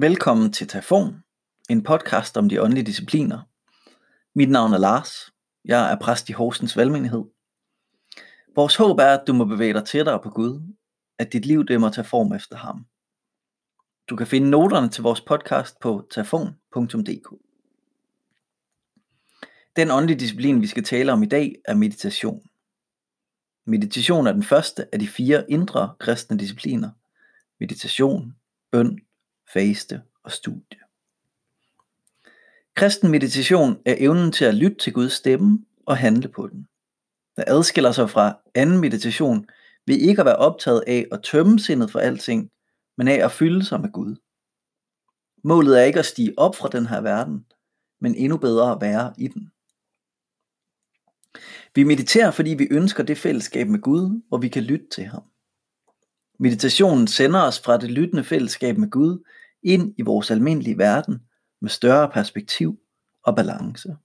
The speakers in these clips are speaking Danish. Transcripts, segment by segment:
Velkommen til Tafon, en podcast om de åndelige discipliner. Mit navn er Lars. Jeg er præst i Horsens Valgmenighed. Vores håb er, at du må bevæge dig tættere på Gud, at dit liv det må tage form efter ham. Du kan finde noterne til vores podcast på tafon.dk. Den åndelige disciplin, vi skal tale om i dag, er meditation. Meditation er den første af de fire indre kristne discipliner. Meditation, bøn, faste og studie. Kristen meditation er evnen til at lytte til Guds stemme og handle på den. Der adskiller sig fra anden meditation ved ikke at være optaget af at tømme sindet for alting, men af at fylde sig med Gud. Målet er ikke at stige op fra den her verden, men endnu bedre at være i den. Vi mediterer, fordi vi ønsker det fællesskab med Gud, hvor vi kan lytte til ham. Meditationen sender os fra det lyttende fællesskab med Gud ind i vores almindelige verden med større perspektiv og balance.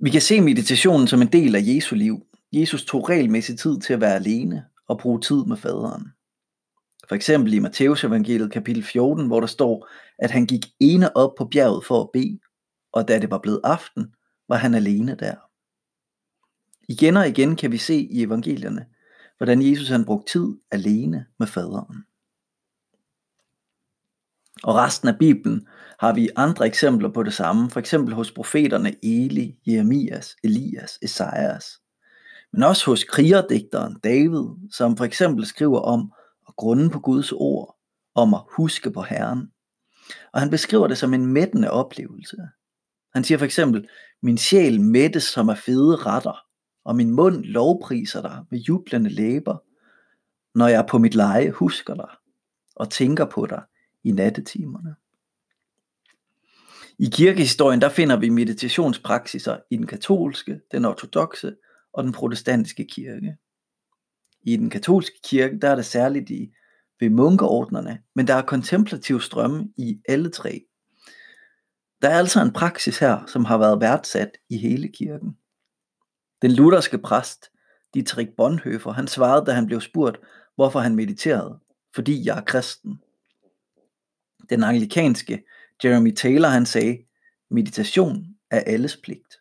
Vi kan se meditationen som en del af Jesu liv. Jesus tog regelmæssig tid til at være alene og bruge tid med faderen. For eksempel i Matteus evangeliet kapitel 14, hvor der står, at han gik ene op på bjerget for at bede, og da det var blevet aften, var han alene der. Igen og igen kan vi se i evangelierne, hvordan Jesus han brugte tid alene med faderen. Og resten af Bibelen har vi andre eksempler på det samme, for eksempel hos profeterne Eli, Jeremias, Elias, Esajas. Men også hos krigerdigteren David, som for eksempel skriver om at grunde på Guds ord, om at huske på Herren. Og han beskriver det som en mættende oplevelse. Han siger for eksempel, min sjæl mættes som af fede retter, og min mund lovpriser dig med jublende læber, når jeg på mit leje husker dig og tænker på dig i nattetimerne. I kirkehistorien der finder vi meditationspraksiser i den katolske, den ortodoxe og den protestantiske kirke. I den katolske kirke der er det særligt i ved munkeordnerne, men der er kontemplativ strømme i alle tre. Der er altså en praksis her, som har været værdsat i hele kirken. Den lutherske præst, Dietrich Bonhoeffer, han svarede, da han blev spurgt, hvorfor han mediterede. Fordi jeg er kristen. Den anglikanske Jeremy Taylor han sagde, meditation er alles pligt.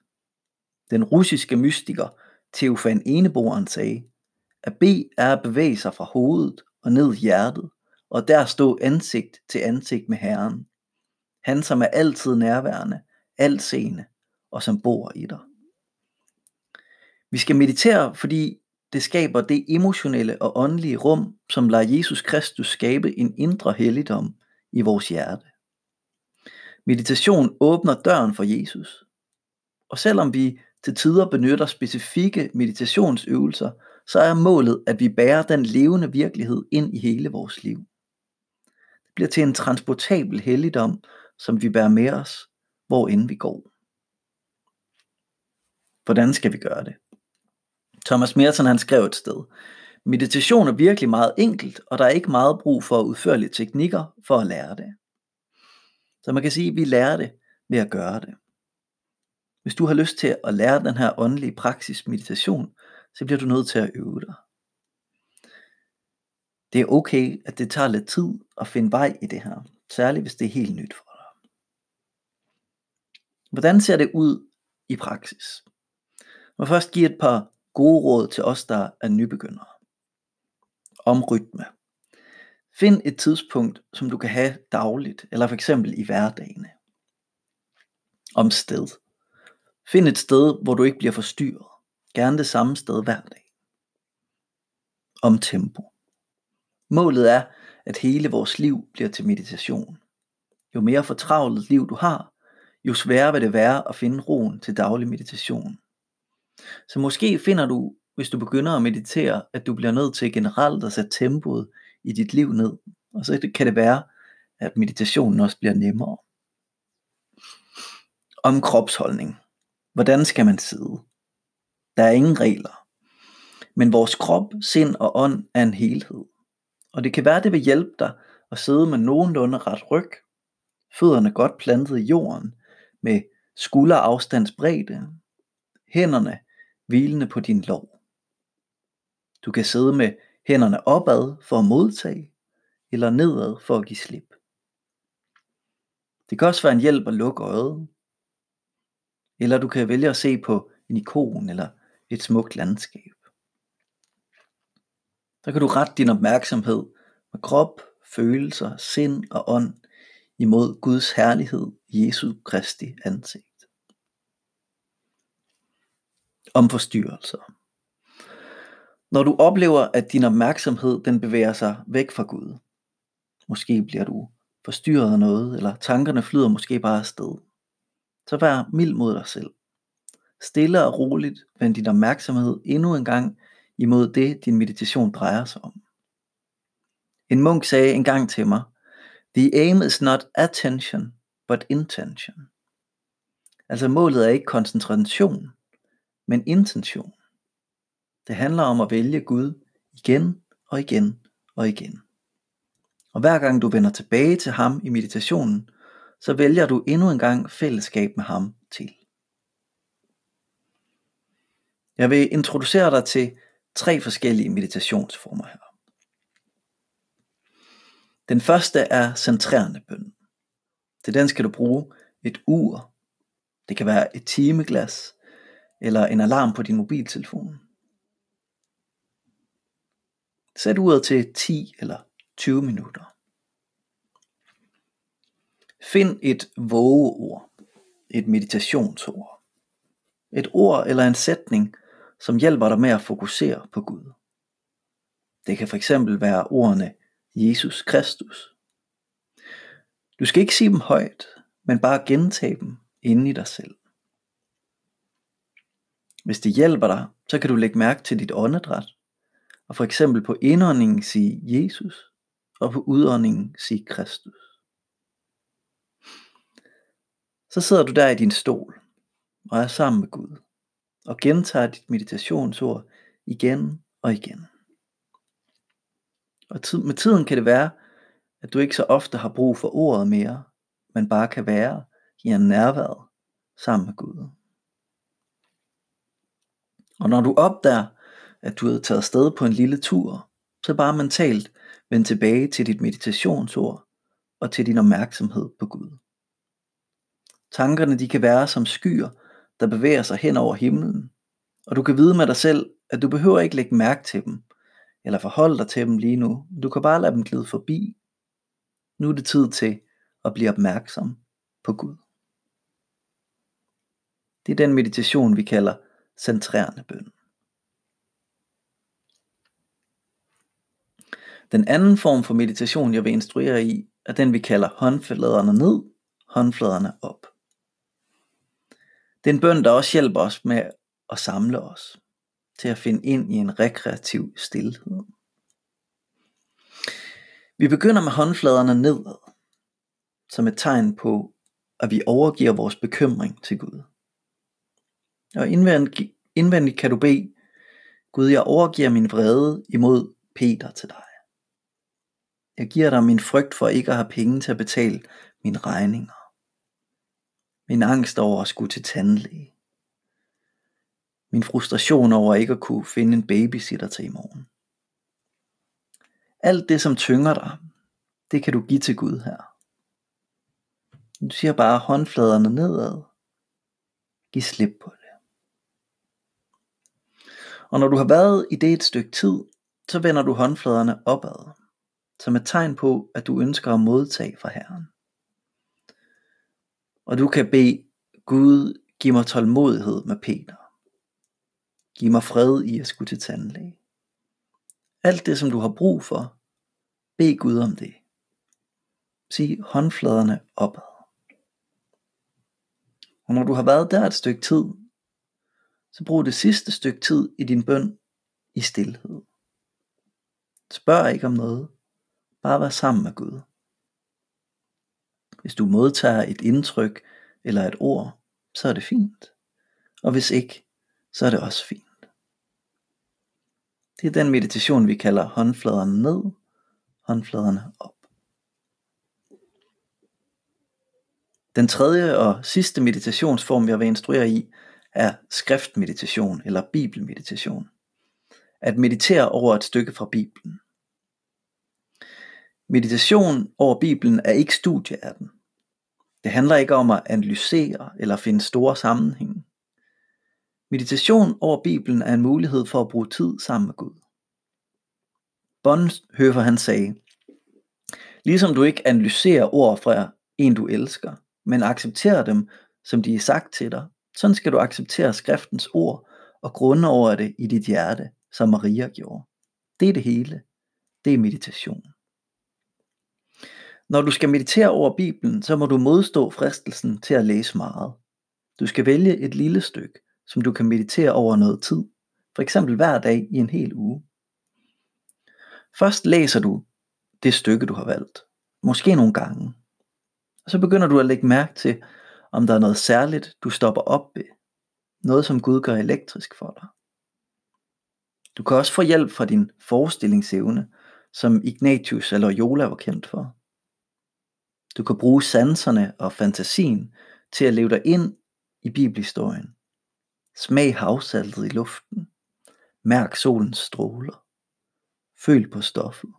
Den russiske mystiker Teofan Eneboeren sagde, at bede er at bevæge sig fra hovedet og ned i hjertet, og der stå ansigt til ansigt med Herren. Han som er altid nærværende, altseende og som bor i dig. Vi skal meditere, fordi det skaber det emotionelle og åndelige rum, som lader Jesus Kristus skabe en indre helligdom i vores hjerte. Meditation åbner døren for Jesus. Og selvom vi til tider benytter specifikke meditationsøvelser, så er målet, at vi bærer den levende virkelighed ind i hele vores liv. Det bliver til en transportabel helligdom, som vi bærer med os, hvor end vi går. Hvordan skal vi gøre det? Thomas Merton han skrev et sted, Meditation er virkelig meget enkelt, og der er ikke meget brug for udførlige teknikker for at lære det. Så man kan sige, at vi lærer det ved at gøre det. Hvis du har lyst til at lære den her åndelige praksis meditation, så bliver du nødt til at øve dig. Det er okay, at det tager lidt tid at finde vej i det her, særligt hvis det er helt nyt for dig. Hvordan ser det ud i praksis? Jeg vil først give et par gode råd til os, der er nybegyndere om rytme. Find et tidspunkt, som du kan have dagligt, eller for eksempel i hverdagene. Om sted. Find et sted, hvor du ikke bliver forstyrret. Gerne det samme sted hver dag. Om tempo. Målet er, at hele vores liv bliver til meditation. Jo mere fortravlet liv du har, jo sværere vil det være at finde roen til daglig meditation. Så måske finder du hvis du begynder at meditere, at du bliver nødt til generelt at sætte tempoet i dit liv ned. Og så kan det være, at meditationen også bliver nemmere. Om kropsholdning. Hvordan skal man sidde? Der er ingen regler. Men vores krop, sind og ånd er en helhed. Og det kan være, det vil hjælpe dig at sidde med nogenlunde ret ryg, fødderne godt plantet i jorden, med skulderafstandsbredde, hænderne hvilende på din lov. Du kan sidde med hænderne opad for at modtage, eller nedad for at give slip. Det kan også være en hjælp at lukke øjet. Eller du kan vælge at se på en ikon eller et smukt landskab. Der kan du rette din opmærksomhed med krop, følelser, sind og ånd imod Guds herlighed i Jesu Kristi ansigt. Om forstyrrelser. Når du oplever, at din opmærksomhed den bevæger sig væk fra Gud, måske bliver du forstyrret af noget, eller tankerne flyder måske bare afsted, så vær mild mod dig selv. Stille og roligt vend din opmærksomhed endnu en gang imod det, din meditation drejer sig om. En munk sagde engang til mig, The aim is not attention, but intention. Altså målet er ikke koncentration, men intention. Det handler om at vælge Gud igen og igen og igen. Og hver gang du vender tilbage til ham i meditationen, så vælger du endnu en gang fællesskab med ham til. Jeg vil introducere dig til tre forskellige meditationsformer her. Den første er centrerende bøn. Til den skal du bruge et ur. Det kan være et timeglas eller en alarm på din mobiltelefon. Sæt uret til 10 eller 20 minutter. Find et vågeord, et meditationsord. Et ord eller en sætning, som hjælper dig med at fokusere på Gud. Det kan fx være ordene Jesus Kristus. Du skal ikke sige dem højt, men bare gentage dem inde i dig selv. Hvis det hjælper dig, så kan du lægge mærke til dit åndedræt, og for eksempel på indåndingen sige Jesus, og på udåndingen sige Kristus. Så sidder du der i din stol, og er sammen med Gud, og gentager dit meditationsord igen og igen. Og tid, med tiden kan det være, at du ikke så ofte har brug for ordet mere, men bare kan være i en nærværet sammen med Gud. Og når du opdager, at du er taget sted på en lille tur, så bare mentalt vend tilbage til dit meditationsord og til din opmærksomhed på Gud. Tankerne de kan være som skyer, der bevæger sig hen over himlen, og du kan vide med dig selv, at du behøver ikke lægge mærke til dem, eller forholde dig til dem lige nu. Du kan bare lade dem glide forbi. Nu er det tid til at blive opmærksom på Gud. Det er den meditation, vi kalder centrerende bøn. Den anden form for meditation, jeg vil instruere i, er den vi kalder håndfladerne ned, håndfladerne op. Det er en bøn, der også hjælper os med at samle os til at finde ind i en rekreativ stillhed. Vi begynder med håndfladerne nedad, som et tegn på, at vi overgiver vores bekymring til Gud. Og indvendigt kan du bede, Gud, jeg overgiver min vrede imod Peter til dig. Jeg giver dig min frygt for ikke at have penge til at betale mine regninger. Min angst over at skulle til tandlæge. Min frustration over ikke at kunne finde en babysitter til i morgen. Alt det som tynger dig, det kan du give til Gud her. Du siger bare håndfladerne nedad. Giv slip på det. Og når du har været i det et stykke tid, så vender du håndfladerne opad, som et tegn på, at du ønsker at modtage fra Herren. Og du kan bede Gud, giv mig tålmodighed med Peter. Giv mig fred i at skulle til tandlæge. Alt det, som du har brug for, bed Gud om det. Sig håndfladerne opad. Og når du har været der et stykke tid, så brug det sidste stykke tid i din bøn i stillhed. Spørg ikke om noget. Bare vær sammen med Gud. Hvis du modtager et indtryk eller et ord, så er det fint. Og hvis ikke, så er det også fint. Det er den meditation, vi kalder håndfladerne ned, håndfladerne op. Den tredje og sidste meditationsform, jeg vil instruere i, er skriftmeditation eller bibelmeditation. At meditere over et stykke fra Bibelen. Meditation over Bibelen er ikke studie af den. Det handler ikke om at analysere eller finde store sammenhænge. Meditation over Bibelen er en mulighed for at bruge tid sammen med Gud. Bonhoeffer han sagde, Ligesom du ikke analyserer ord fra en du elsker, men accepterer dem, som de er sagt til dig, sådan skal du acceptere skriftens ord og grunde over det i dit hjerte, som Maria gjorde. Det er det hele. Det er meditation. Når du skal meditere over Bibelen, så må du modstå fristelsen til at læse meget. Du skal vælge et lille stykke, som du kan meditere over noget tid, for eksempel hver dag i en hel uge. Først læser du det stykke, du har valgt. Måske nogle gange. Og så begynder du at lægge mærke til, om der er noget særligt, du stopper op ved. Noget, som Gud gør elektrisk for dig. Du kan også få hjælp fra din forestillingsevne, som Ignatius eller Jola var kendt for. Du kan bruge sanserne og fantasien til at leve dig ind i bibelhistorien. Smag havsaltet i luften. Mærk solens stråler. Føl på stoffet.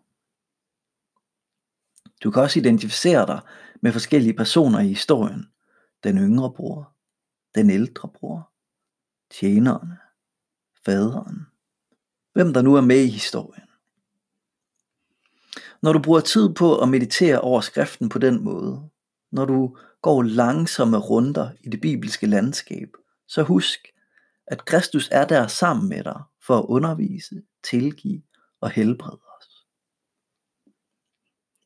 Du kan også identificere dig med forskellige personer i historien. Den yngre bror, den ældre bror, tjeneren, faderen, hvem der nu er med i historien. Når du bruger tid på at meditere over skriften på den måde, når du går langsomme runder i det bibelske landskab, så husk, at Kristus er der sammen med dig for at undervise, tilgive og helbrede os.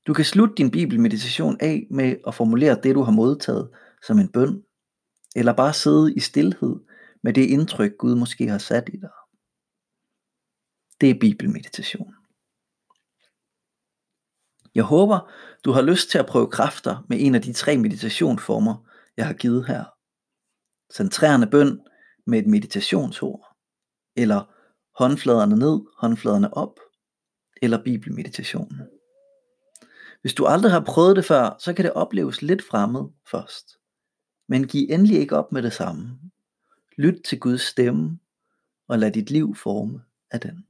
Du kan slutte din bibelmeditation af med at formulere det, du har modtaget som en bøn, eller bare sidde i stillhed med det indtryk, Gud måske har sat i dig. Det er bibelmeditation. Jeg håber, du har lyst til at prøve kræfter med en af de tre meditationsformer, jeg har givet her. Centrerende bøn med et meditationsord, eller håndfladerne ned, håndfladerne op, eller bibelmeditationen. Hvis du aldrig har prøvet det før, så kan det opleves lidt fremmed først. Men giv endelig ikke op med det samme. Lyt til Guds stemme, og lad dit liv forme af den.